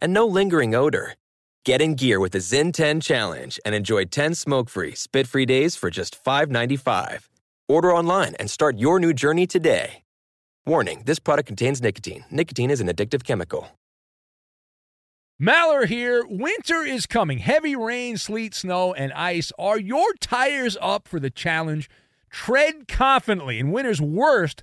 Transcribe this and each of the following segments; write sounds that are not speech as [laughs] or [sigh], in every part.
and no lingering odor. Get in gear with the Zyn 10 Challenge and enjoy 10 smoke free, spit free days for just $5.95. Order online and start your new journey today. Warning this product contains nicotine. Nicotine is an addictive chemical. Maller here. Winter is coming. Heavy rain, sleet, snow, and ice. Are your tires up for the challenge? Tread confidently in winter's worst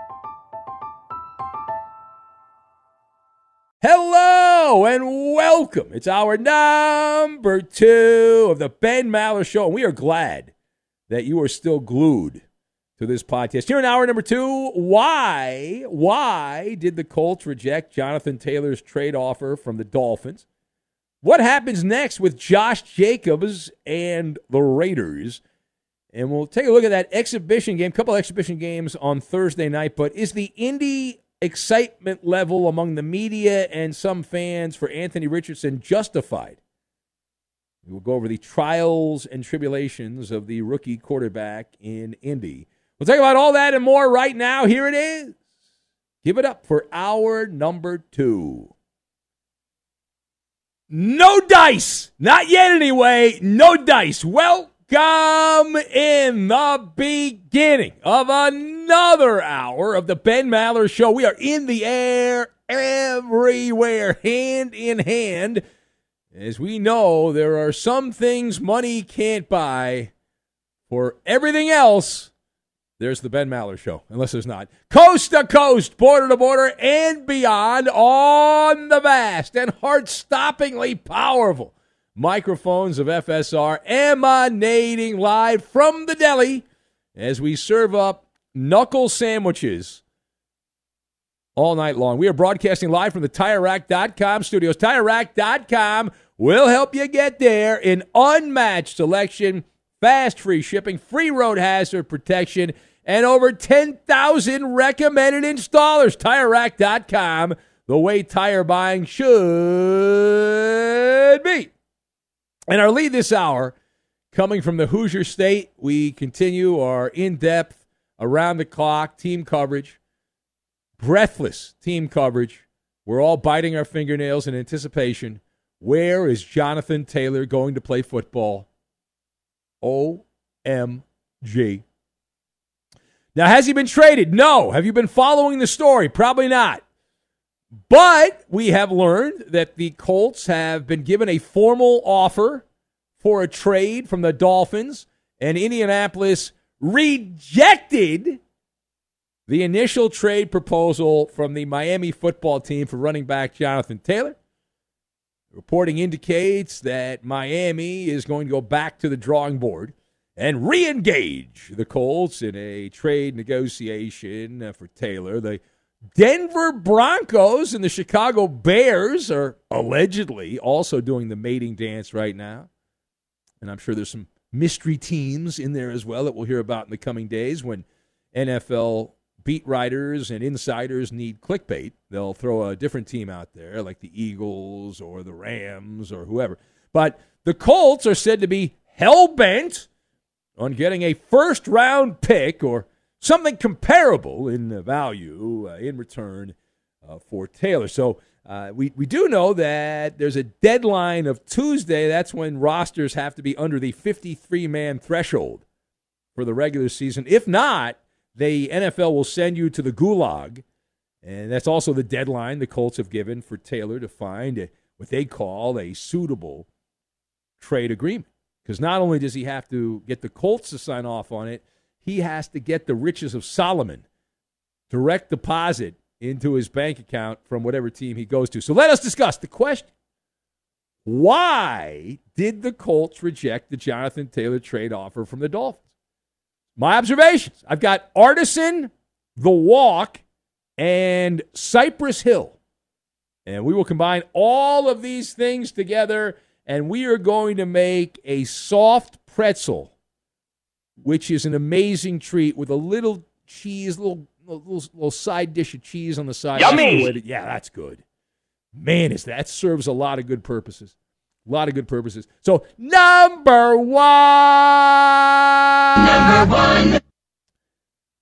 And welcome. It's hour number two of the Ben Maller Show, and we are glad that you are still glued to this podcast. Here in hour number two, why, why did the Colts reject Jonathan Taylor's trade offer from the Dolphins? What happens next with Josh Jacobs and the Raiders? And we'll take a look at that exhibition game, couple exhibition games on Thursday night. But is the Indy excitement level among the media and some fans for Anthony Richardson justified? We will go over the trials and tribulations of the rookie quarterback in Indy. We'll talk about all that and more right now. Here it is. Give it up for hour number two. No dice. Not yet, anyway. No dice. Welcome in the beginning of another hour of the Ben Maller Show. We are in the air everywhere, hand in hand. As we know, there are some things money can't buy. For everything else, there's the Ben Maller Show, unless there's not. Coast to coast, border to border, and beyond on the vast and heart stoppingly powerful microphones of FSR emanating live from the deli as we serve up knuckle sandwiches all night long. We are broadcasting live from the TireRack.com studios. TireRack.com will help you get there in unmatched selection, fast free shipping, free road hazard protection, and over 10,000 recommended installers. TireRack.com, the way tire buying should be. And our lead this hour, coming from the Hoosier State, we continue our in depth, around the clock team coverage, breathless team coverage. We're all biting our fingernails in anticipation. Where is Jonathan Taylor going to play football? OMG. Now, has he been traded? No. Have you been following the story? Probably not. But we have learned that the Colts have been given a formal offer for a trade from the Dolphins, and Indianapolis rejected the initial trade proposal from the Miami football team for running back Jonathan Taylor. Reporting indicates that Miami is going to go back to the drawing board and re engage the Colts in a trade negotiation uh, for Taylor. The Denver Broncos and the Chicago Bears are allegedly also doing the mating dance right now. And I'm sure there's some mystery teams in there as well that we'll hear about in the coming days when NFL beat writers and insiders need clickbait. They'll throw a different team out there, like the Eagles or the Rams or whoever. But the Colts are said to be hell bent on getting a first round pick or something comparable in value uh, in return uh, for Taylor. So uh, we, we do know that there's a deadline of Tuesday. That's when rosters have to be under the 53 man threshold for the regular season. If not, the NFL will send you to the gulag. And that's also the deadline the Colts have given for Taylor to find a, what they call a suitable trade agreement. Because not only does he have to get the Colts to sign off on it, he has to get the riches of Solomon direct deposit into his bank account from whatever team he goes to. So let us discuss the question why did the Colts reject the Jonathan Taylor trade offer from the Dolphins? My observations I've got Artisan, The Walk, and Cypress Hill. And we will combine all of these things together, and we are going to make a soft pretzel, which is an amazing treat with a little cheese, little little, little side dish of cheese on the side. Yummy. Yeah, that's good. Man, is that serves a lot of good purposes. A lot of good purposes. So number one. Number one.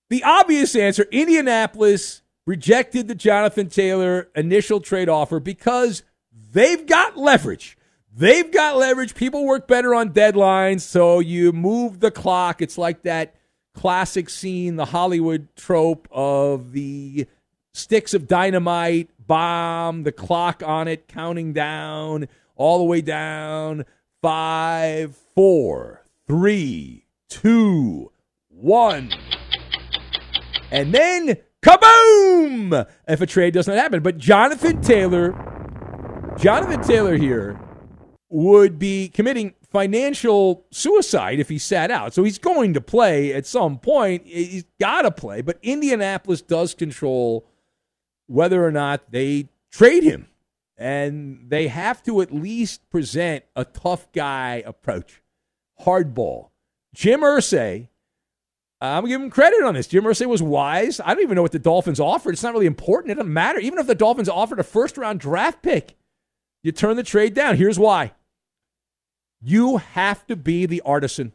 The obvious answer: Indianapolis rejected the Jonathan Taylor initial trade offer because they've got leverage. They've got leverage. People work better on deadlines, so you move the clock. It's like that classic scene, the Hollywood trope of the sticks of dynamite, bomb, the clock on it counting down, all the way down. Five, four, three, two, one. And then kaboom! If a trade does not happen. But Jonathan Taylor, Jonathan Taylor here would be committing financial suicide if he sat out. So he's going to play at some point. He's got to play. But Indianapolis does control whether or not they trade him. And they have to at least present a tough guy approach. Hardball. Jim Irsay, I'm giving him credit on this. Jim Irsay was wise. I don't even know what the Dolphins offered. It's not really important. It doesn't matter. Even if the Dolphins offered a first round draft pick, you turn the trade down. Here's why you have to be the artisan.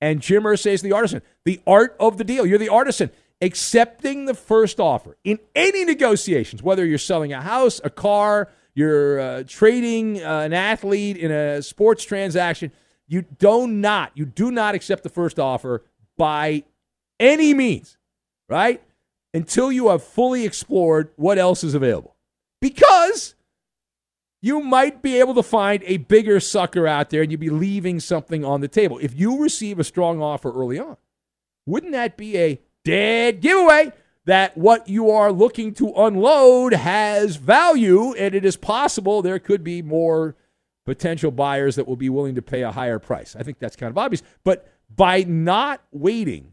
And Jim Irsay is the artisan. The art of the deal. You're the artisan. Accepting the first offer in any negotiations, whether you're selling a house, a car, you're uh, trading uh, an athlete in a sports transaction, you do not, you do not accept the first offer by any means, right? Until you have fully explored what else is available. Because you might be able to find a bigger sucker out there and you'd be leaving something on the table. If you receive a strong offer early on, wouldn't that be a dead giveaway that what you are looking to unload has value and it is possible there could be more potential buyers that will be willing to pay a higher price? I think that's kind of obvious. But by not waiting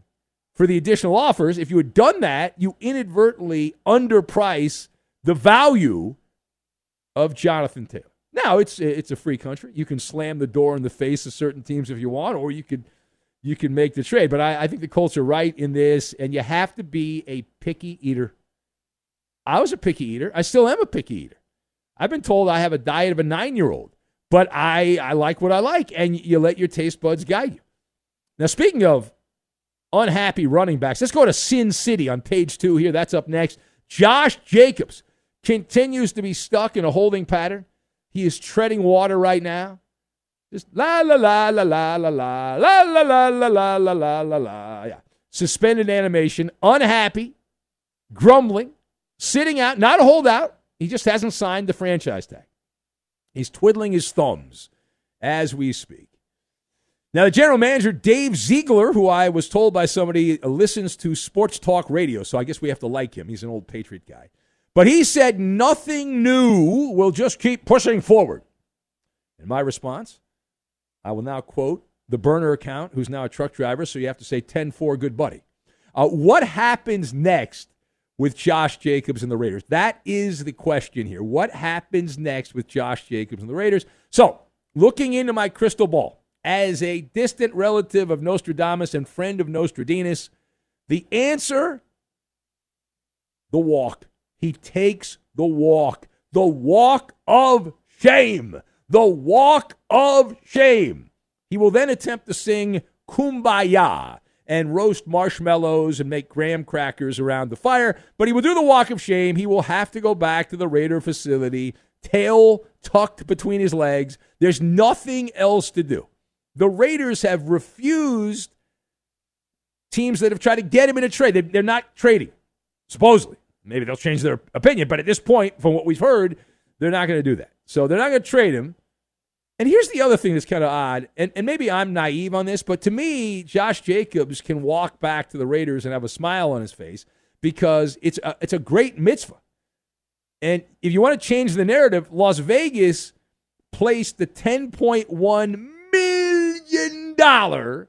for the additional offers, if you had done that, you inadvertently underprice the value of Jonathan Taylor. Now it's it's a free country. You can slam the door in the face of certain teams if you want, or you could you can make the trade. But I, I think the Colts are right in this, and you have to be a picky eater. I was a picky eater. I still am a picky eater. I've been told I have a diet of a nine year old, but I, I like what I like, and you let your taste buds guide you. Now, speaking of unhappy running backs, let's go to Sin City on page two here. That's up next. Josh Jacobs continues to be stuck in a holding pattern. He is treading water right now. Just la la la la la la la la la la la la la la la la. Yeah. Suspended animation, unhappy, grumbling, sitting out, not a holdout. He just hasn't signed the franchise tag. He's twiddling his thumbs as we speak. Now, the general manager, Dave Ziegler, who I was told by somebody listens to sports talk radio, so I guess we have to like him. He's an old Patriot guy. But he said nothing new. We'll just keep pushing forward. In my response, I will now quote the burner account, who's now a truck driver, so you have to say 10 4, good buddy. Uh, what happens next with Josh Jacobs and the Raiders? That is the question here. What happens next with Josh Jacobs and the Raiders? So, looking into my crystal ball, as a distant relative of Nostradamus and friend of Nostradamus, the answer the walk. He takes the walk, the walk of shame, the walk of shame. He will then attempt to sing Kumbaya and roast marshmallows and make graham crackers around the fire, but he will do the walk of shame. He will have to go back to the Raider facility, tail tucked between his legs. There's nothing else to do. The Raiders have refused teams that have tried to get him in a trade. They're not trading, supposedly. Maybe they'll change their opinion, but at this point, from what we've heard, they're not going to do that. So they're not going to trade him. And here's the other thing that's kind of odd, and, and maybe I'm naive on this, but to me, Josh Jacobs can walk back to the Raiders and have a smile on his face because it's a, it's a great mitzvah. And if you want to change the narrative, Las Vegas placed the $10.1 million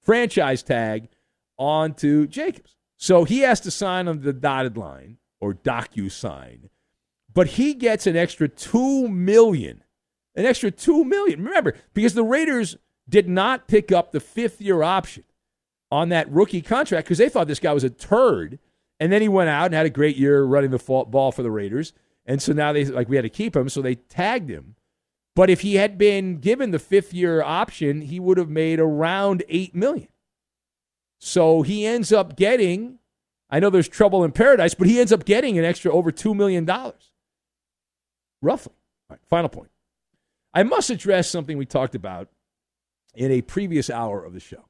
franchise tag onto Jacobs. So he has to sign on the dotted line or docu sign, but he gets an extra two million, an extra two million. Remember, because the Raiders did not pick up the fifth year option on that rookie contract because they thought this guy was a turd, and then he went out and had a great year running the ball for the Raiders, and so now they like we had to keep him, so they tagged him. But if he had been given the fifth year option, he would have made around eight million. So he ends up getting, I know there's trouble in paradise, but he ends up getting an extra over $2 million, roughly. final point. I must address something we talked about in a previous hour of the show.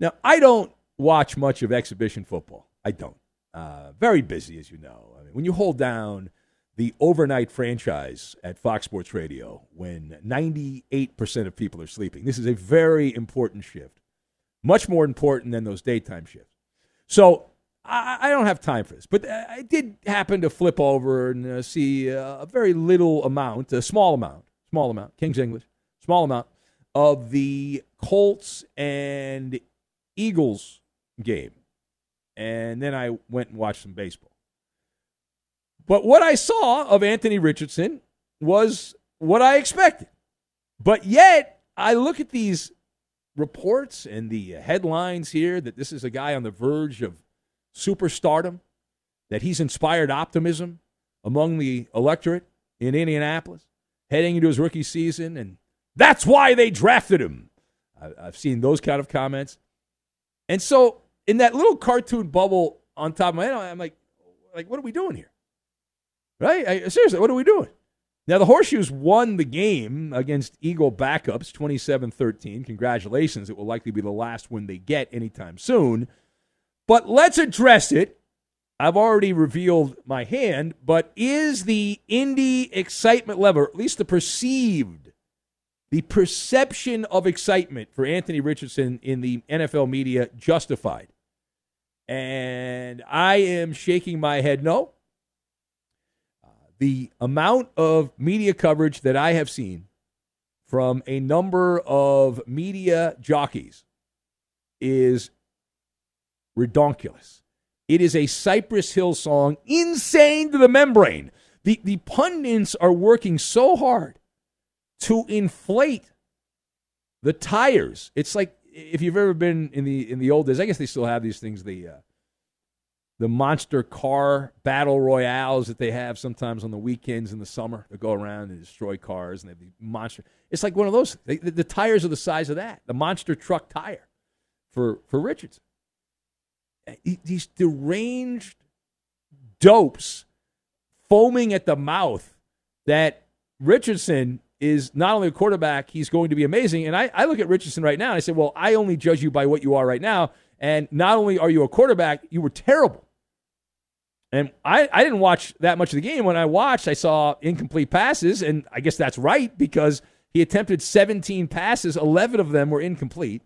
Now, I don't watch much of exhibition football. I don't. Uh, very busy, as you know. I mean, when you hold down the overnight franchise at Fox Sports Radio when 98% of people are sleeping, this is a very important shift. Much more important than those daytime shifts. So I, I don't have time for this, but I did happen to flip over and uh, see a very little amount, a small amount, small amount, King's English, small amount of the Colts and Eagles game. And then I went and watched some baseball. But what I saw of Anthony Richardson was what I expected. But yet, I look at these reports and the headlines here that this is a guy on the verge of superstardom, that he's inspired optimism among the electorate in Indianapolis heading into his rookie season, and that's why they drafted him. I've seen those kind of comments. And so, in that little cartoon bubble on top of my head, I'm like, like, what are we doing here? Right? I, seriously, what are we doing? Now, the Horseshoes won the game against Eagle backups 27 13. Congratulations. It will likely be the last win they get anytime soon. But let's address it. I've already revealed my hand, but is the Indy excitement level, at least the perceived, the perception of excitement for Anthony Richardson in the NFL media justified? And I am shaking my head no the amount of media coverage that I have seen from a number of media jockeys is redonkulous. It is a Cypress Hill song, insane to the membrane. The, the pundits are working so hard to inflate the tires. It's like if you've ever been in the in the old days, I guess they still have these things. The uh, the monster car battle royales that they have sometimes on the weekends in the summer. They go around and destroy cars, and they have monster. It's like one of those. They, the, the, tires are the size of that, the monster truck tire for for Richardson. Eh, these deranged dopes foaming at the mouth that Richardson is not only a quarterback, he's going to be amazing. And I, I look at Richardson right now and I say, well, I only judge you by what you are right now. And not only are you a quarterback, you were terrible. And I, I didn't watch that much of the game. When I watched, I saw incomplete passes, and I guess that's right because he attempted 17 passes, 11 of them were incomplete.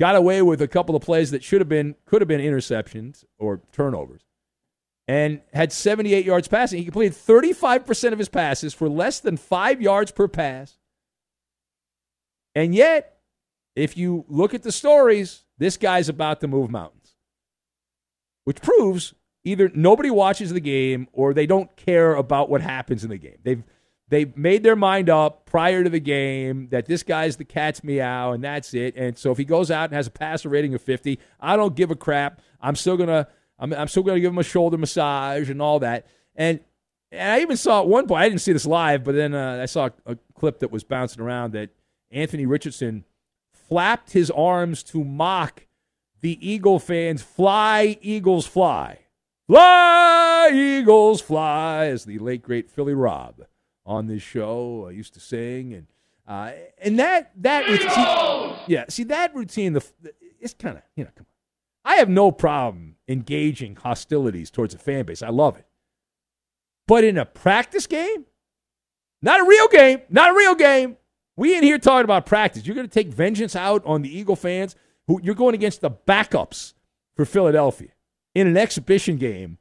Got away with a couple of plays that should have been, could have been interceptions or turnovers, and had 78 yards passing. He completed 35% of his passes for less than five yards per pass. And yet, if you look at the stories, this guy's about to move mountains, which proves either nobody watches the game or they don't care about what happens in the game. They've they've made their mind up prior to the game that this guy's the cat's meow and that's it. And so if he goes out and has a passer rating of 50, I don't give a crap. I'm still gonna I'm, I'm still gonna give him a shoulder massage and all that. And and I even saw at one point I didn't see this live, but then uh, I saw a clip that was bouncing around that Anthony Richardson flapped his arms to mock the Eagle fans. Fly, Eagles, fly. Fly, Eagles, fly, as the late, great Philly Rob on this show uh, used to sing. And uh, and that, that routine, yeah, see, that routine, the, it's kind of, you know, come on. I have no problem engaging hostilities towards a fan base. I love it. But in a practice game, not a real game, not a real game. We in here talking about practice. You're going to take vengeance out on the Eagle fans who you're going against the backups for Philadelphia in an exhibition game,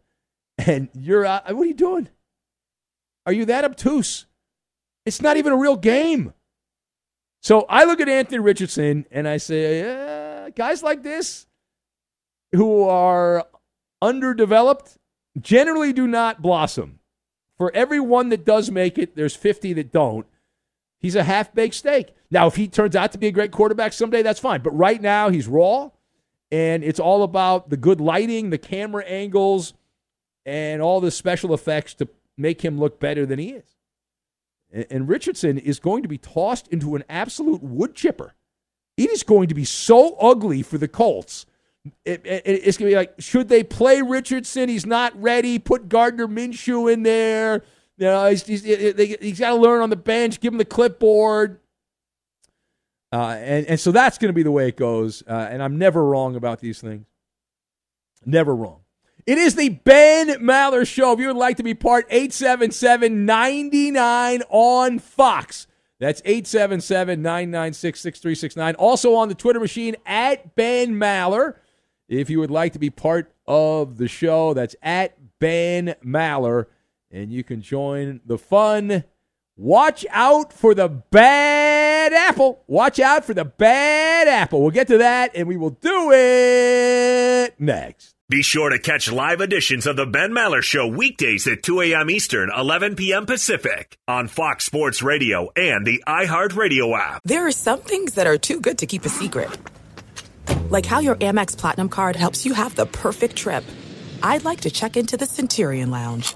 and you're what are you doing? Are you that obtuse? It's not even a real game. So I look at Anthony Richardson and I say, uh, guys like this who are underdeveloped generally do not blossom. For every one that does make it, there's 50 that don't. He's a half baked steak. Now, if he turns out to be a great quarterback someday, that's fine. But right now, he's raw, and it's all about the good lighting, the camera angles, and all the special effects to make him look better than he is. And Richardson is going to be tossed into an absolute wood chipper. It is going to be so ugly for the Colts. It, it, it's going to be like, should they play Richardson? He's not ready. Put Gardner Minshew in there. You know, he's, he's, he's got to learn on the bench. Give him the clipboard. Uh, and, and so that's going to be the way it goes. Uh, and I'm never wrong about these things. Never wrong. It is the Ben Maller Show. If you would like to be part, 877 99 on Fox. That's 877 996 6369. Also on the Twitter machine at Ben Maller. If you would like to be part of the show, that's at Ben Maller. And you can join the fun. Watch out for the bad apple. Watch out for the bad apple. We'll get to that and we will do it next. Be sure to catch live editions of the Ben Maller Show weekdays at 2 a.m. Eastern, 11 p.m. Pacific on Fox Sports Radio and the iHeartRadio app. There are some things that are too good to keep a secret. Like how your Amex Platinum card helps you have the perfect trip. I'd like to check into the Centurion Lounge.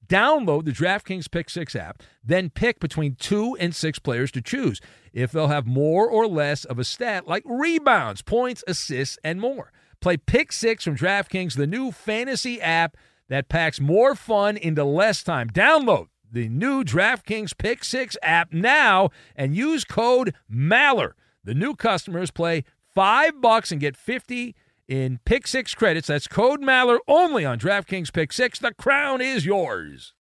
download the DraftKings Pick Six app, then pick between two and six players to choose if they'll have more or less of a stat like rebounds, points, assists, and more. Play Pick Six from DraftKings, the new fantasy app that packs more fun into less time. Download the new DraftKings Pick Six app now and use code MALLER. The new customers play five bucks and get 50 in Pick Six credits. That's code MALLER only on DraftKings Pick Six. The crown is yours.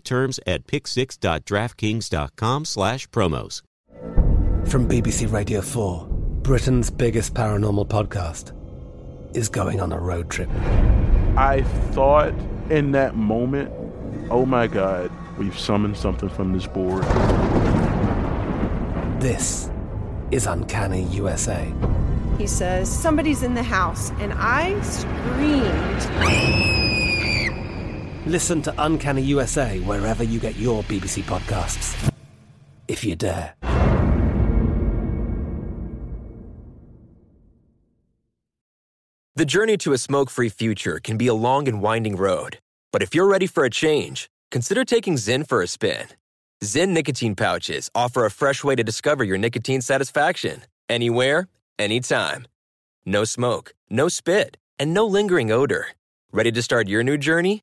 terms at picksix.draftkings.com slash promos. From BBC Radio 4, Britain's biggest paranormal podcast is going on a road trip. I thought in that moment, oh my God, we've summoned something from this board. This is Uncanny USA. He says, Somebody's in the house, and I screamed. Listen to Uncanny USA wherever you get your BBC podcasts, if you dare. The journey to a smoke free future can be a long and winding road. But if you're ready for a change, consider taking Zyn for a spin. Zyn nicotine pouches offer a fresh way to discover your nicotine satisfaction anywhere, anytime. No smoke, no spit, and no lingering odor. Ready to start your new journey?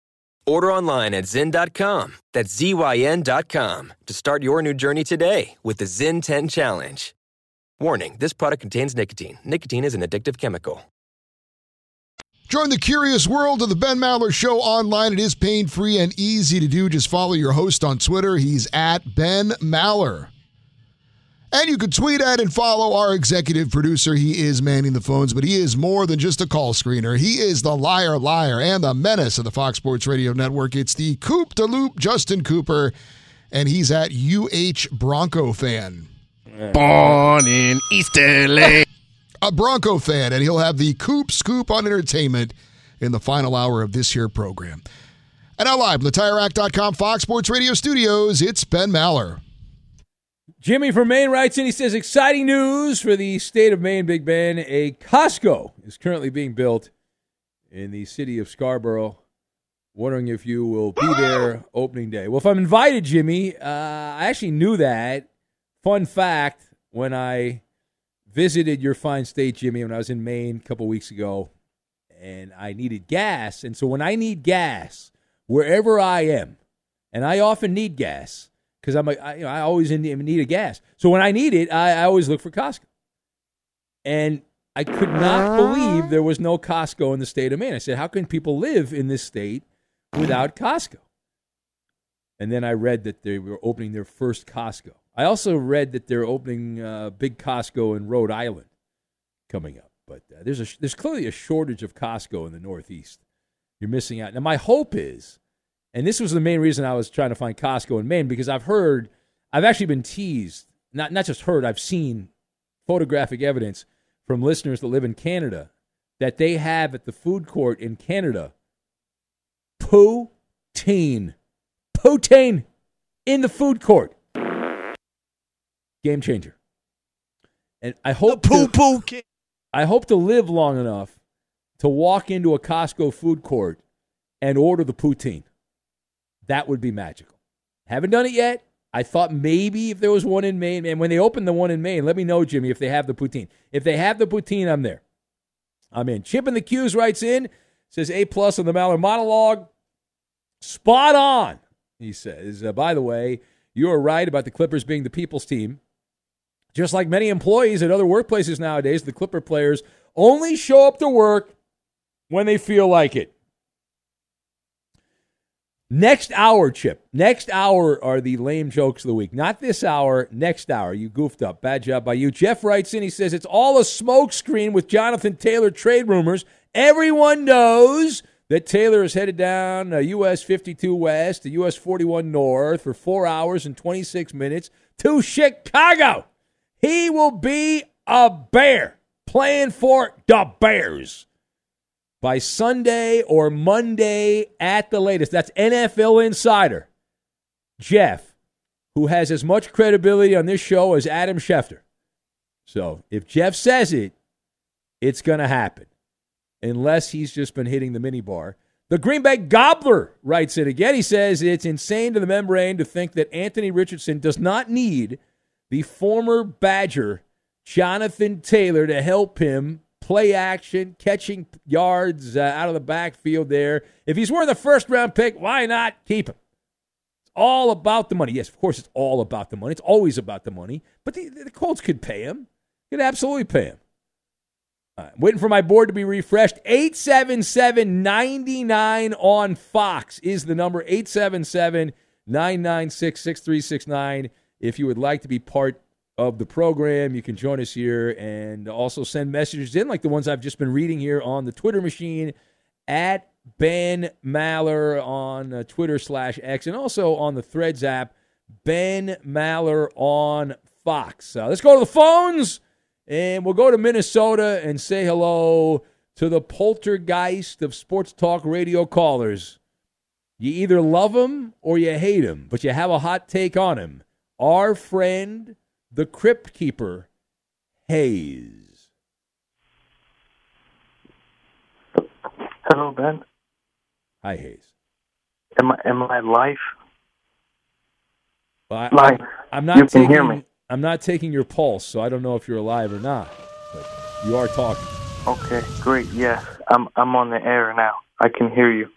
Order online at Zyn.com, that's Z-Y-N.com, to start your new journey today with the Zyn 10 Challenge. Warning, this product contains nicotine. Nicotine is an addictive chemical. Join the curious world of the Ben Maller Show online. It is pain free and easy to do. Just follow your host on Twitter. He's at Ben Maller. And you can tweet at and follow our executive producer. He is manning the phones, but he is more than just a call screener. He is the liar, liar, and the menace of the Fox Sports Radio Network. It's the Coop de Loop, Justin Cooper, and he's at UH Bronco fan. Born in East LA. a Bronco fan, and he'll have the Coop Scoop on entertainment in the final hour of this here program. And now live, TireRack.com, Fox Sports Radio studios, it's Ben Maller. Jimmy from Maine writes in. He says, "Exciting news for the state of Maine, Big Ben. A Costco is currently being built in the city of Scarborough. Wondering if you will be there opening day. Well, if I'm invited, Jimmy, uh, I actually knew that. Fun fact: when I visited your fine state, Jimmy, when I was in Maine a couple weeks ago, and I needed gas, and so when I need gas, wherever I am, and I often need gas." Because I'm like, I, you know, I always in need of gas. So when I need it, I, I always look for Costco. And I could not believe there was no Costco in the state of Maine. I said, how can people live in this state without Costco? And then I read that they were opening their first Costco. I also read that they're opening a uh, big Costco in Rhode Island coming up. But uh, there's a there's clearly a shortage of Costco in the Northeast. You're missing out. Now my hope is and this was the main reason I was trying to find Costco in Maine because I've heard, I've actually been teased, not, not just heard, I've seen photographic evidence from listeners that live in Canada that they have at the food court in Canada poutine. Poutine in the food court. Game changer. And I hope poo poo I hope to live long enough to walk into a Costco food court and order the poutine. That would be magical. Haven't done it yet. I thought maybe if there was one in Maine, and when they open the one in Maine, let me know, Jimmy, if they have the poutine. If they have the poutine, I'm there. I'm in. Chip in the Q's writes in, says A plus on the Maller monologue. Spot on, he says. Uh, by the way, you are right about the Clippers being the people's team. Just like many employees at other workplaces nowadays, the Clipper players only show up to work when they feel like it. Next hour, Chip. Next hour are the lame jokes of the week. Not this hour, next hour. You goofed up. Bad job by you. Jeff writes in, he says, It's all a smokescreen with Jonathan Taylor trade rumors. Everyone knows that Taylor is headed down uh, US 52 West to US 41 North for four hours and 26 minutes to Chicago. He will be a bear playing for the Bears by Sunday or Monday at the latest. That's NFL Insider. Jeff, who has as much credibility on this show as Adam Schefter. So if Jeff says it, it's going to happen. Unless he's just been hitting the minibar. The Green Bay Gobbler writes it again. He says it's insane to the membrane to think that Anthony Richardson does not need the former Badger Jonathan Taylor to help him play action, catching yards uh, out of the backfield there. If he's worth a first round pick, why not keep him? It's all about the money. Yes, of course, it's all about the money. It's always about the money. But the, the Colts could pay him, could absolutely pay him. Right, waiting for my board to be refreshed. 877 99 on Fox is the number 877 996 6369. If you would like to be part of the program. You can join us here and also send messages in, like the ones I've just been reading here on the Twitter machine at Ben Maller on uh, Twitter slash X, and also on the Threads app, Ben Maller on Fox. Uh, let's go to the phones And we'll go to Minnesota and say hello to the poltergeist of sports talk radio callers. You either love him or you hate him, but you have a hot take on him. Our friend, the Crypt Keeper, Hayes. Hello, Ben. Hi, Hayes. Am I am I live? Well, I, Live. I'm not You can taking, hear me. I'm not taking your pulse, so I don't know if you're alive or not. But you are talking. Okay, great. Yes, I'm I'm on the air now. I can hear you.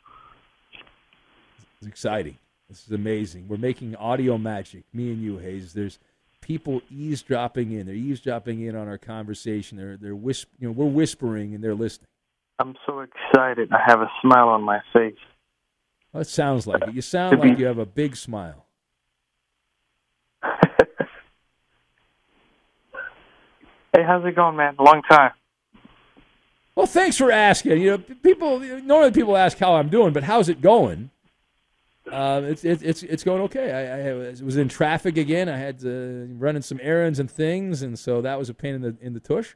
It's exciting. This is amazing. We're making audio magic, me and you, Hayes. There's people eavesdropping in. They're eavesdropping in on our conversation. They're they're whisp, you know, we're whispering and they're listening. I'm so excited. I have a smile on my face. Well, it sounds like it. You sound like you have a big smile. [laughs] Hey, how's it going, man? Long time. Well, thanks for asking. You know, people normally people ask how I'm doing, but how's it going? Uh, it's it's it's it's going okay. I, I was in traffic again. I had to running some errands and things, and so that was a pain in the in the tush.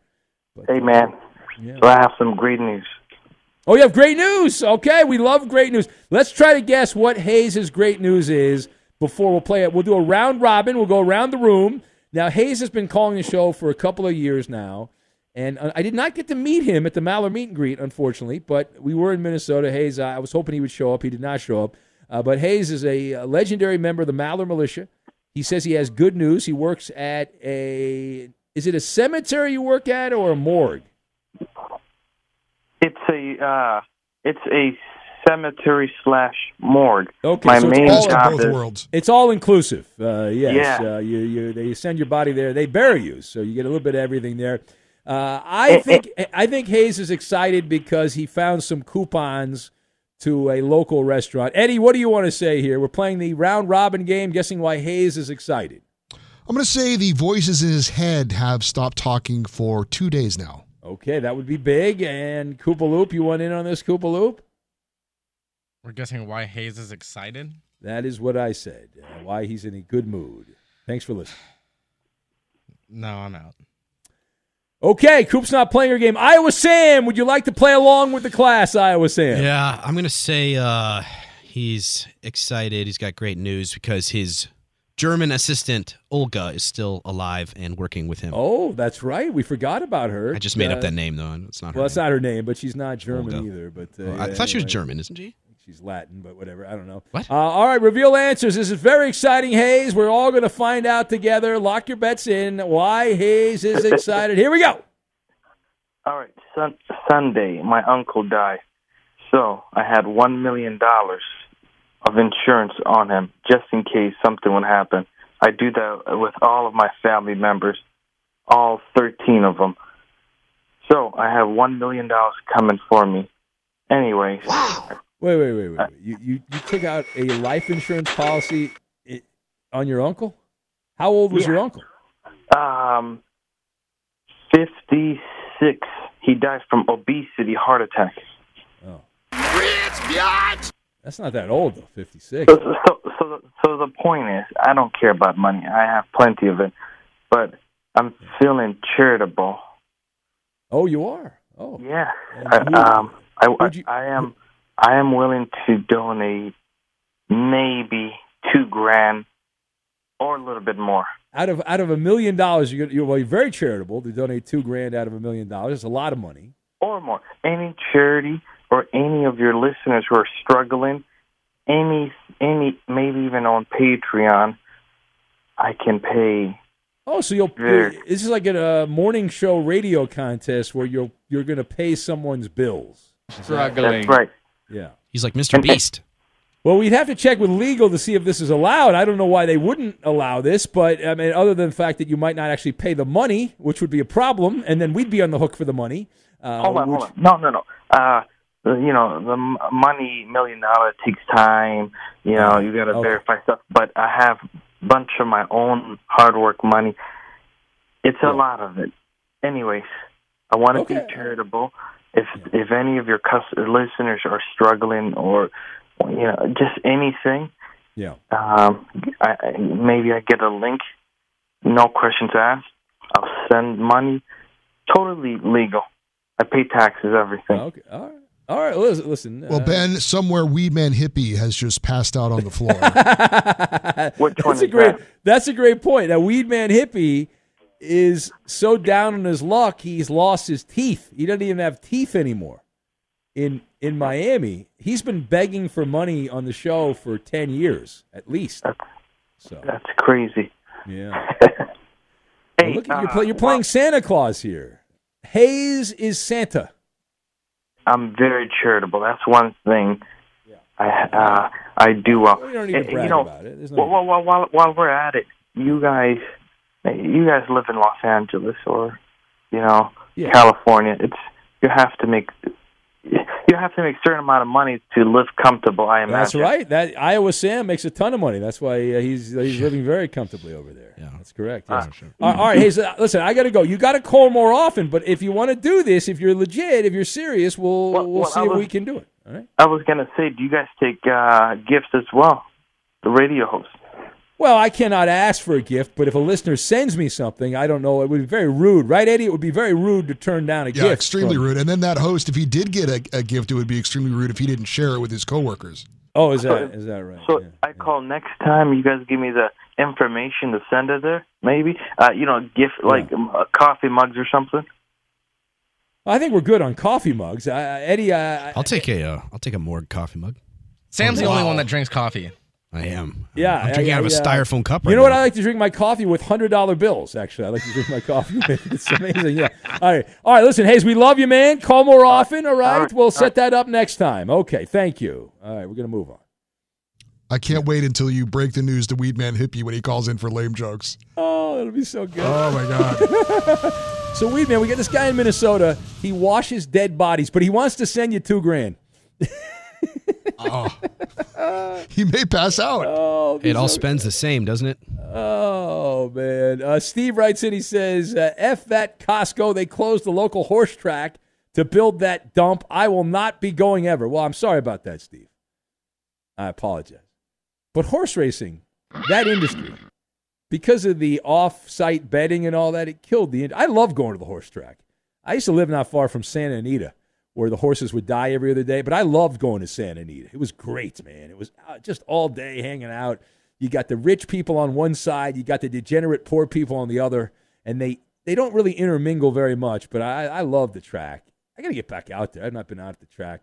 Hey, man. Yeah. So I have some great news. Oh, you have great news. Okay, we love great news. Let's try to guess what Hayes' great news is before we'll play it. We'll do a round robin. We'll go around the room. Now, Hayes has been calling the show for a couple of years now, and uh, I did not get to meet him at the Maller meet and greet, unfortunately. But we were in Minnesota. Hayes, I was hoping he would show up. He did not show up. Uh, but Hayes is a, legendary member of the Maller militia. He says he has good news. He works at a is it a cemetery you work at or a morgue? It's a uh, it's a cemetery slash morgue. Okay, my so it's main all- both is It's all inclusive. Uh, yes, Yeah. uh, you, you, they send your body there. They bury you, so you get a little bit of everything there. Uh, I think I think Hayes is excited because he found some coupons to a local restaurant. Eddie, what do you want to say here? We're playing the round robin game, guessing why Hayes is excited. I'm going to say the voices in his head have stopped talking for two days now. Okay, that would be big. And Koopa Loop, you want in on this Koopa Loop? We're guessing why Hayes is excited. That is what I said. Uh, why he's in a good mood. Thanks for listening. No, I'm out. Okay, Coop's not playing your game. Iowa Sam, would you like to play along with the class, Iowa Sam? Yeah, I'm gonna say uh, he's excited. He's got great news because his German assistant Olga is still alive and working with him. Oh, that's right. We forgot about her. I just made Uh, up that name though. It's not her. Well, it's not her name, but she's not German Olga. either. But uh, I yeah, thought she was. German, isn't she? She's Latin, but whatever. I don't know. What? Uh, all right, reveal answers. This is very exciting, Hayes. We're all going to find out together. Lock your bets in. Why Hayes is excited. Here we go. All right, sun- Sunday, my uncle died. So I had $1 million of insurance on him just in case something would happen. I do that with all of my family members, all 13 of them. So I have $1 million coming for me. Anyways, Wait, wait, wait, wait. wait. You, you, you took out a life insurance policy on your uncle? How old was Yeah. your uncle? um, 56. He died from obesity, heart attack. Oh. That's not that old, though, 56. So, so, so, the, so the point is, I don't care about money. I have plenty of it, but I'm feeling charitable. Oh, you are? Oh. Yeah. I, um, I, I, you- I am, I am willing to donate maybe two grand or a little bit more. Out of out of a million dollars, you're, you're, well, you're very charitable to donate two grand out of a million dollars. It's a lot of money. or more. Any charity or any of your listeners who are struggling, any, any, maybe even on Patreon, I can pay. Oh, so you'll Yeah. this is like a uh, morning show radio contest where you're you're going to pay someone's bills. Struggling. That's right. Yeah. He's like Mr. Beast. Well, we'd have to check with legal to see if this is allowed. I don't know why they wouldn't allow this, but I mean, other than the fact that you might not actually pay the money, which would be a problem, and then we'd be on the hook for the money. Uh, hold on, which- hold on. No, no, no. Uh, you know, the money, million dollar takes time. You know, you got to Okay. verify stuff. But I have a bunch of my own hard work money. It's a lot of it. Anyways, I want to Okay. be charitable. If if any of your cus- listeners are struggling or you know just anything, Yeah. um, I, I- maybe I get a link. No questions asked. I'll send money. totally legal. I pay taxes, everything. Okay, all right. All right, listen. listen Well, uh, Ben, somewhere Weed Man Hippie has just passed out on the floor. [laughs] Which one that's a great. that? That's a great point. Now, Weedman Hippie is so down on his luck, he's lost his teeth. He doesn't even have teeth anymore. In in Miami, he's been begging for money on the show for ten years at least. So That's crazy. yeah. [laughs] Hey, Well, look, you're, uh, play, you're playing Santa Claus here. Hayes is Santa. I'm very charitable. That's one thing I uh, I do well. Well, you don't need to Eh, brag know, about it. No while, while, while, while we're at it, you guys, you guys live in Los Angeles or, you know, Yeah. California. It's you have to make you have to make a certain amount of money to live comfortable. I imagine. That's right. That Iowa Sam makes a ton of money. That's why uh, he's he's living very comfortably over there. Yeah, that's correct. yes. all, right, all right, hey, so, listen, I got to go. You got to call more often, but if you want to do this, if you're legit, if you're serious, we'll we'll well, see I if we can do it. All right. I was gonna say, do you guys take uh, gifts as well? The radio host. Well, I cannot ask for a gift, but if a listener sends me something, I don't know. It would be very rude, right, Eddie? It would be very rude to turn down a yeah, gift. Yeah, extremely from- rude. And then that host, if he did get a, a gift, it would be extremely rude if he didn't share it with his coworkers. Oh, is that is that right? So I call next time. You guys give me the information to send it there. Maybe uh, you know, gift like um, uh, coffee mugs or something. I think we're good on coffee mugs. I, I- Eddie, I, I'll take a uh, I'll take a morgue coffee mug. Sam's the Wow. only one that drinks coffee. I am. Yeah, I'm drinking I- out of a I, uh, styrofoam cup. You right know what? I like to drink my coffee with hundred dollar bills. Actually, I like to drink my coffee with. It's amazing. Yeah. [laughs] All right. All right. Listen, Hayes, we love you, man. Call more often. All right. right. We'll set that up next time. Okay. Thank you. All right. We're gonna move on. I can't wait until you break the news to Weedman Hippie when he calls in for lame jokes. Oh, it'll be so good. Oh my god. [laughs] So weed man, we got this guy in Minnesota. He washes dead bodies, but he wants to send you two grand. [laughs] oh. [laughs] he may pass out. Oh, It all spends the same, doesn't it? Oh man, uh, Steve writes in. He says, uh, "F that Costco. They closed the local horse track to build that dump. I will not be going ever." Well, I'm sorry about that, Steve. I apologize. But horse racing, that industry, because of the off-site betting and all that, it killed the. ind- I love going to the horse track. I used to live not far from Santa Anita, where the horses would die every other day. But I loved going to Santa Anita. It was great, man. It was uh, just all day hanging out. You got the rich people on one side, you got the degenerate poor people on the other, and they they don't really intermingle very much. But I I love the track. I got to get back out there. I've not been out at the track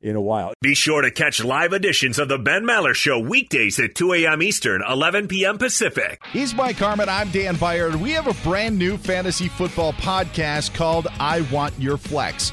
in a while. Be sure to catch live editions of the Ben Maller Show weekdays at 2 a.m. Eastern, 11 p.m. Pacific. He's Mike Harmon. I'm Dan Byer. and We have a brand new fantasy football podcast called I Want Your Flex.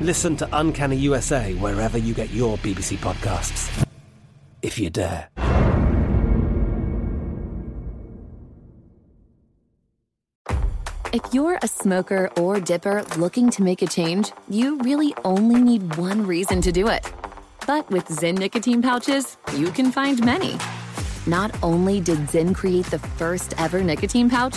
Listen to Uncanny USA wherever you get your BBC podcasts, if you dare. If you're a smoker or dipper looking to make a change, you really only need one reason to do it. But with Zyn nicotine pouches, you can find many. Not only did Zyn create the first ever nicotine pouch,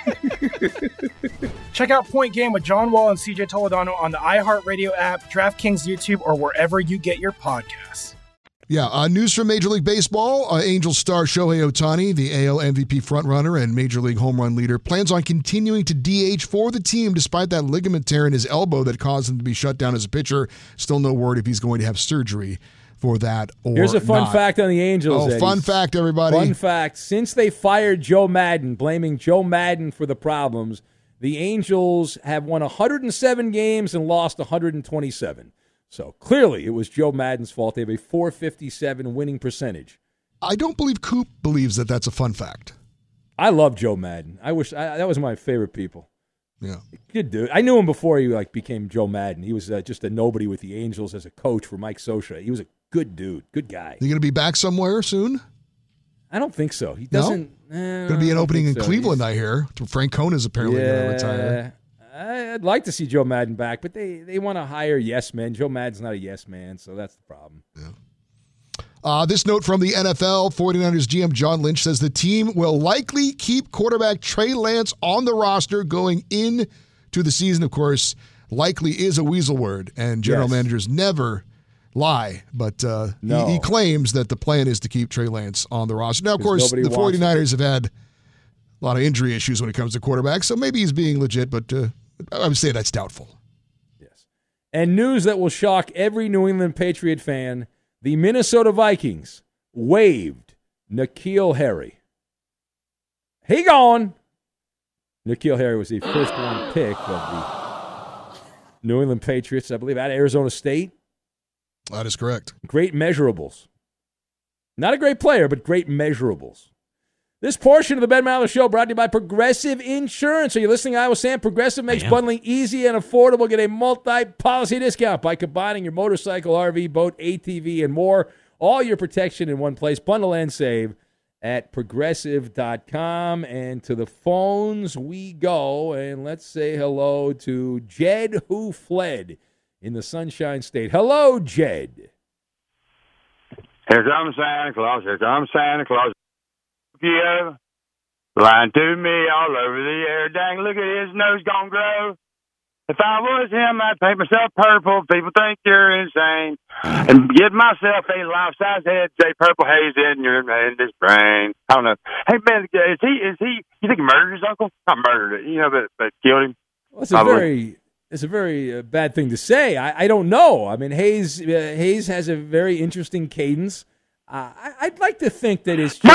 [laughs] Check out Point Game with John Wall and CJ Toledano on the iHeartRadio app, DraftKings YouTube, or wherever you get your podcasts. Yeah, uh, news from Major League Baseball. Uh, Angel star Shohei Ohtani, the AL MVP frontrunner and Major League home run leader, plans on continuing to DH for the team despite that ligament tear in his elbow that caused him to be shut down as a pitcher. Still no word if he's going to have surgery for that or Here's a fun not. fact on the Angels. Oh, Eddie. fun fact, everybody. Fun fact: since they fired Joe Maddon, blaming Joe Maddon for the problems, the Angels have won 107 games and lost 127. So clearly, it was Joe Maddon's fault. They have a 457 winning percentage. I don't believe Coop believes that that's a fun fact. I love Joe Maddon. I wish I, that was my favorite people. Yeah. Good dude. I knew him before he like became Joe Maddon. He was uh, just a nobody with the Angels as a coach for Mike Scioscia. He was a good dude, good guy. You going to be back somewhere soon? I don't think so. He No? doesn't. eh, Going to be an opening in so. Cleveland, I hear. Frank is apparently going to retire. I'd like to see Joe Maddon back, but they, they want to hire yes men. Joe Maddon's not a yes man, so that's the problem. Uh, this note from the NFL 49ers GM John Lynch says the team will likely keep quarterback Trey Lance on the roster going into the season. Of course, likely is a weasel word, and general Yes. managers never lie, but uh, No. he, he claims that the plan is to keep Trey Lance on the roster. Now, of course, the wants 49ers have had a lot of injury issues when it comes to quarterbacks, so maybe he's being legit, but uh, I would say that's doubtful. Yes. And news that will shock every New England Patriot fan the Minnesota Vikings waived N'Keal Harry. He gone. N'Keal Harry was the first round pick of the New England Patriots, I believe, at Arizona State. That is correct. Great measurables. Not a great player, but great measurables. This portion of the Ben Maller Show brought to you by Progressive Insurance. Are you listening, Iowa Sam? Progressive makes bundling easy and affordable. Get a multi-policy discount by combining your motorcycle, RV, boat, ATV, and more. All your protection in one place. Bundle and save at progressive.com. And to the phones we go. And let's say hello to Jed, who fled in the Sunshine State. Hello, Jed. Here comes Santa Claus. Here comes Santa Claus. Yeah. Flying to me all over the air. Dang, look at his nose gonna grow. If I was him, I'd paint myself purple. People think you're insane. And give myself a life-size head, say purple haze in your in his brain. I don't know. Hey man, is he is he? You think he murdered his uncle? Not murdered it, you know, but but killed him. Well, it's a Probably. very it's a very uh, bad thing to say. I, I don't know. I mean, Hayes uh, Hayes has a very interesting cadence. Uh, I, I'd like to think that it's just.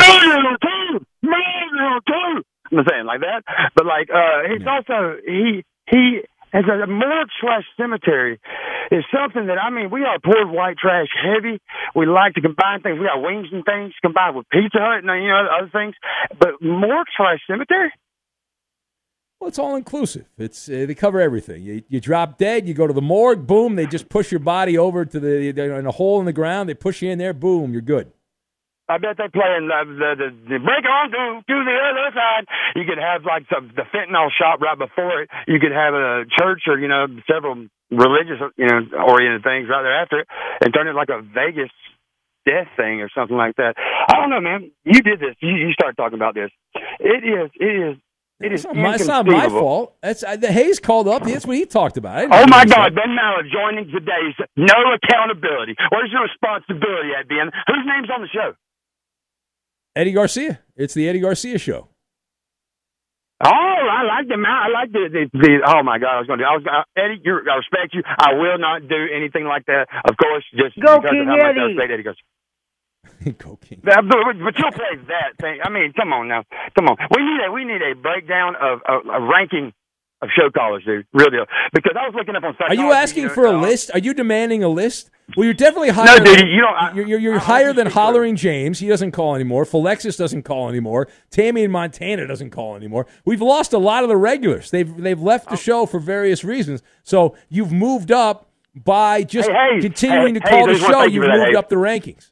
I'm saying like that, but like uh he's also he he as a morgue slash cemetery is something that I mean we are poor white trash heavy. We like to combine things. We got wings and things combined with Pizza Hut and you know other things. But morgue slash cemetery. Well, it's all inclusive. It's uh, they cover everything. You, you drop dead, you go to the morgue, boom, they just push your body over to the they're in a hole in the ground. They push you in there, boom, you're good. I bet they playing the the, the, the break on to to the other side. You could have like some the fentanyl shop right before it. You could have a church or you know several religious you know oriented things right there after it, and turn it like a Vegas death thing or something like that. I don't know, man. You did this. You, you started talking about this. It is. It is. It is It's not, my, it's not my fault. That's uh, the Hayes called up. That's what he talked about. Oh my this. God, Ben Maller joining today's no accountability. Where's your responsibility at, Ben? Whose name's on the show? Eddie Garcia. It's the Eddie Garcia show. Oh, I like the I like the, the, the oh my God, I was going to I was gonna, Eddie, you're, I respect you. I will not do anything like that. Of course, just Go because King of how much I Eddie. respect Eddie Garcia. [laughs] King. But, but, you'll play that thing. I mean, come on now, come on. We need a we need a breakdown of a, a ranking of show callers, dude. Real deal. Because I was looking up on. Are you asking know, for a uh, list? Are you demanding a list? Well, you're definitely higher. dude, than, you don't- I- You're, you're, you're higher than hollering James. He doesn't call anymore. Philexis doesn't call anymore. Tammy in Montana doesn't call anymore. We've lost a lot of the regulars. They've they've left Oh. the show for various reasons. So you've moved up by just Hey, Hayes. continuing Hey, to call the show. you You've that, moved Hayes. up the rankings.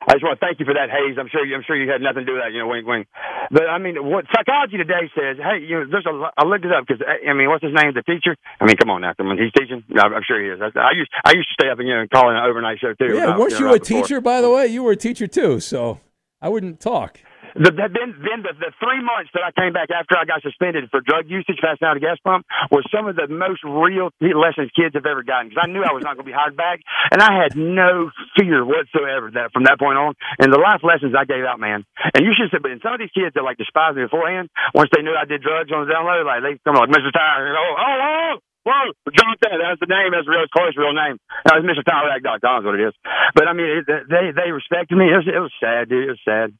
I just want to thank you for that, Hayes. I'm sure you, I'm sure you had nothing to do with that, you know, wink, wink. But I mean, what psychology today says, hey, you know, there's a. I looked it up because I mean, what's his name, the teacher? I mean, come on now, come on, he's teaching. No, I'm sure he is. I, I used, I used to stay up and you know, call in an overnight show too. Yeah, uh, weren't know, you a before. teacher, by the way? You were a teacher too, so I wouldn't talk. The, the, then, then the, the three months that I came back after I got suspended for drug usage, passing out a gas pump, was some of the most real lessons kids have ever gotten. Because I knew I was not going to be hired back, and I had no fear whatsoever that from that point on. And the life lessons I gave out, man. And you should say, but and some of these kids that like despised me beforehand, once they knew I did drugs on the download, like they come like Mr. Tyler, oh, oh, oh. Whoa, Jonathan, that's the name. That's real close real name. That was Mr. Tyler.com is what it is. But I mean, it, they they respected me. It was, it was sad, dude. It was sad.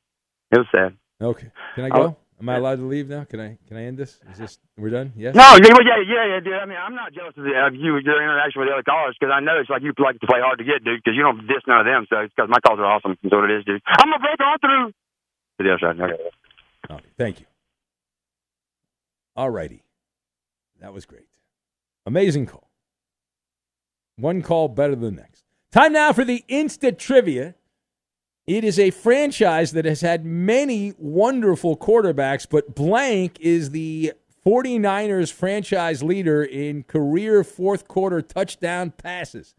It was sad. Okay, can I Oh. go? Am I allowed to leave now? Can I can I end this? Is this we're done? Yes. No, yeah, yeah, yeah, yeah, dude. I mean, I'm not jealous of, you, your interaction with the other callers, because I know it's like you like to play hard to get, dude, because you don't diss none of them. So it's because my calls are awesome. That's what it is, dude. I'm gonna break on through to the other side. Okay. Okay, thank you. All righty. That was great. Amazing call. One call better than the next. Time now for the Insta Trivia. It is a franchise that has had many wonderful quarterbacks, but blank is the 49ers franchise leader in career fourth quarter touchdown passes.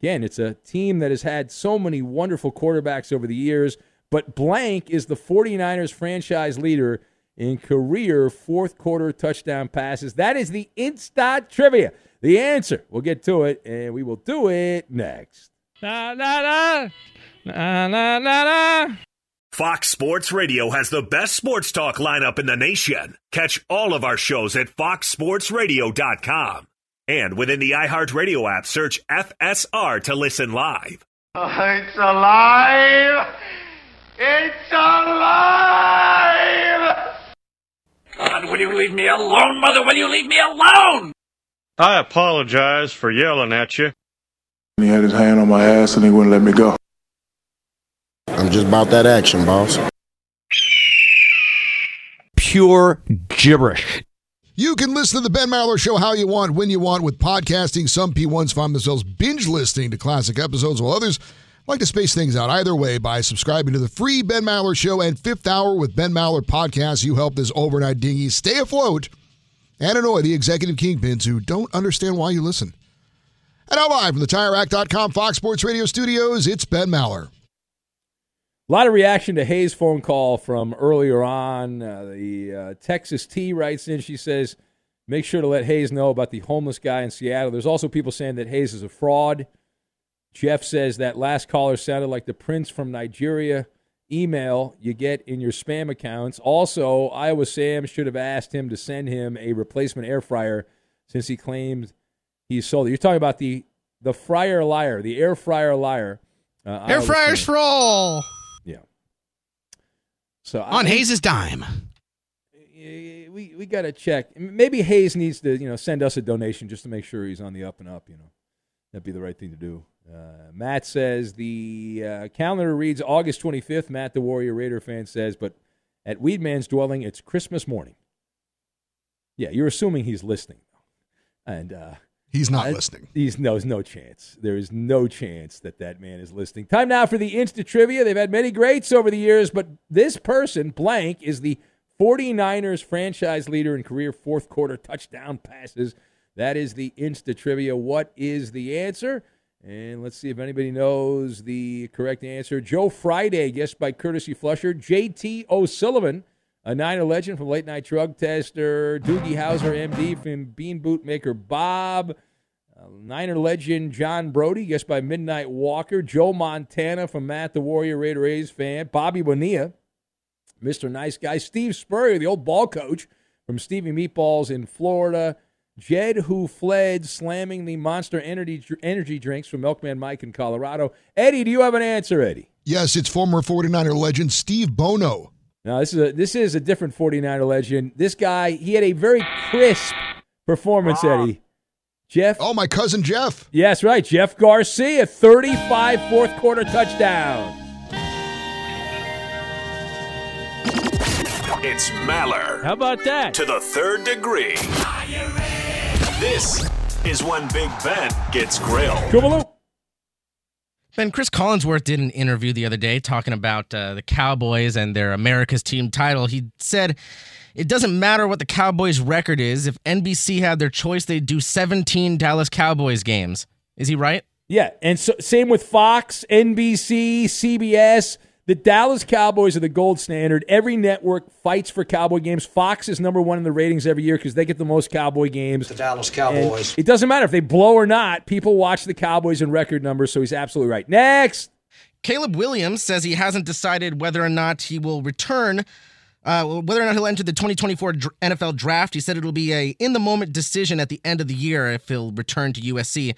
Again, it's a team that has had so many wonderful quarterbacks over the years, but blank is the 49ers franchise leader in career fourth quarter touchdown passes. That is the Insta trivia. The answer, we'll get to it, and we will do it next. La la la. La la la la. Fox Sports Radio has the best sports talk lineup in the nation. Catch all of our shows at foxsportsradio.com. And within the iHeartRadio app, search FSR to listen live. It's alive! It's alive! God, will you leave me alone, Mother? Will you leave me alone? I apologize for yelling at you. He had his hand on my ass and he wouldn't let me go. I'm just about that action, boss. Pure gibberish. You can listen to the Ben Maller Show how you want, when you want with podcasting. Some P1s find themselves binge listening to classic episodes, while others like to space things out. Either way, by subscribing to the free Ben Maller Show and Fifth Hour with Ben Maller podcast, you help this overnight dinghy stay afloat and annoy the executive kingpins who don't understand why you listen. And now live from the TireRack.com Fox Sports Radio studios, it's Ben Maller. A lot of reaction to Hayes' phone call from earlier on. Uh, the uh, Texas T writes in. She says, "Make sure to let Hayes know about the homeless guy in Seattle." There's also people saying that Hayes is a fraud. Jeff says that last caller sounded like the prince from Nigeria. Email you get in your spam accounts. Also, Iowa Sam should have asked him to send him a replacement air fryer since he claimed he sold it. You're talking about the the fryer liar, the air fryer liar. Uh, Air fryers for all. So On I- Hayes' dime. we we got to check. Maybe Hayes needs to you know send us a donation just to make sure he's on the up and up. You know, that'd be the right thing to do. Uh, Matt says the uh, calendar reads August 25th. Matt, the Warrior Raider fan, says, but at Weedman's dwelling, it's Christmas morning. Yeah, you're assuming he's listening, and uh, He's not listening. He's no, there's no chance. There is no chance that that man is listening. Time now for the Insta Trivia. They've had many greats over the years, but this person, blank, is the 49ers franchise leader in career fourth quarter touchdown passes. That is the Insta Trivia. What is the answer? And let's see if anybody knows the correct answer. Joe Friday, guessed by Courtesy Flusher. JT O'Sullivan, a Niner legend from Late Night Drug Tester. Doogie Howser, MD from Bean Boot Maker Bob. Uh, Niner legend John Brodie, guessed by Midnight Walker. Joe Montana from Matt the Warrior Raider A's fan. Bobby Bonilla, Mr. Nice Guy. Steve Spurrier, the old ball coach from Stevie Meatballs in Florida. Jed, who fled slamming the Monster Energy, energy drinks from Milkman Mike in Colorado. Eddie, do you have an answer, Eddie? Yes, it's former 49er legend Steve Bono. Now this is a this is a different 49er legend. This guy, he had a very crisp performance, ah. Eddie. Jeff. Oh, my cousin Jeff. Yes, right. Jeff Garcia, 35 fourth quarter touchdown. It's Maller. How about that? To the third degree. This is when Big Ben gets grilled. Ben, Chris Collinsworth did an interview the other day talking about uh, the Cowboys and their America's team title. He said it doesn't matter what the Cowboys' record is. If NBC had their choice, they'd do 17 Dallas Cowboys games. Is he right? Yeah, and so, same with Fox, NBC, CBS. The Dallas Cowboys are the gold standard. Every network fights for Cowboy games. Fox is number one in the ratings every year because they get the most Cowboy games. The Dallas And Cowboys. it doesn't matter if they blow or not. People watch the Cowboys in record numbers, so he's absolutely right. Next. Caleb Williams says he hasn't decided whether or not he will return, uh, whether or not he'll enter the 2024 NFL draft. He said it'll be a in the moment decision at the end of the year if he'll return to USC.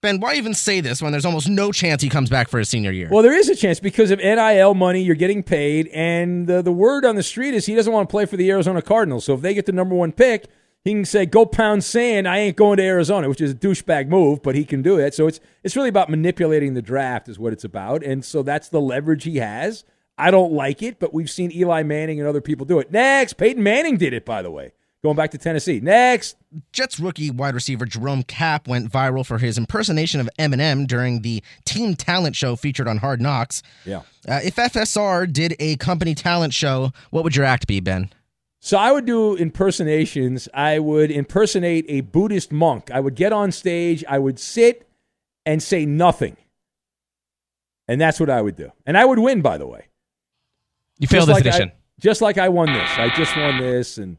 Ben, why even say this when there's almost no chance he comes back for his senior year? Well, there is a chance because of NIL money, you're getting paid, and the, the word on the street is he doesn't want to play for the Arizona Cardinals. So if they get the number one pick, he can say, "Go pound sand." I ain't going to Arizona, which is a douchebag move, but he can do it. So it's it's really about manipulating the draft, is what it's about, and so that's the leverage he has. I don't like it, but we've seen Eli Manning and other people do it. Next, Peyton Manning did it, by the way, going back to Tennessee. Next, Jets rookie wide receiver Jerome Kapp went viral for his impersonation of Eminem during the team talent show featured on Hard Knocks. Yeah. Uh, if FSR did a company talent show, what would your act be, Ben? So I would do impersonations. I would impersonate a Buddhist monk. I would get on stage, I would sit and say nothing. And that's what I would do. And I would win, by the way. You failed Just this like I- just like I won this. I just won this and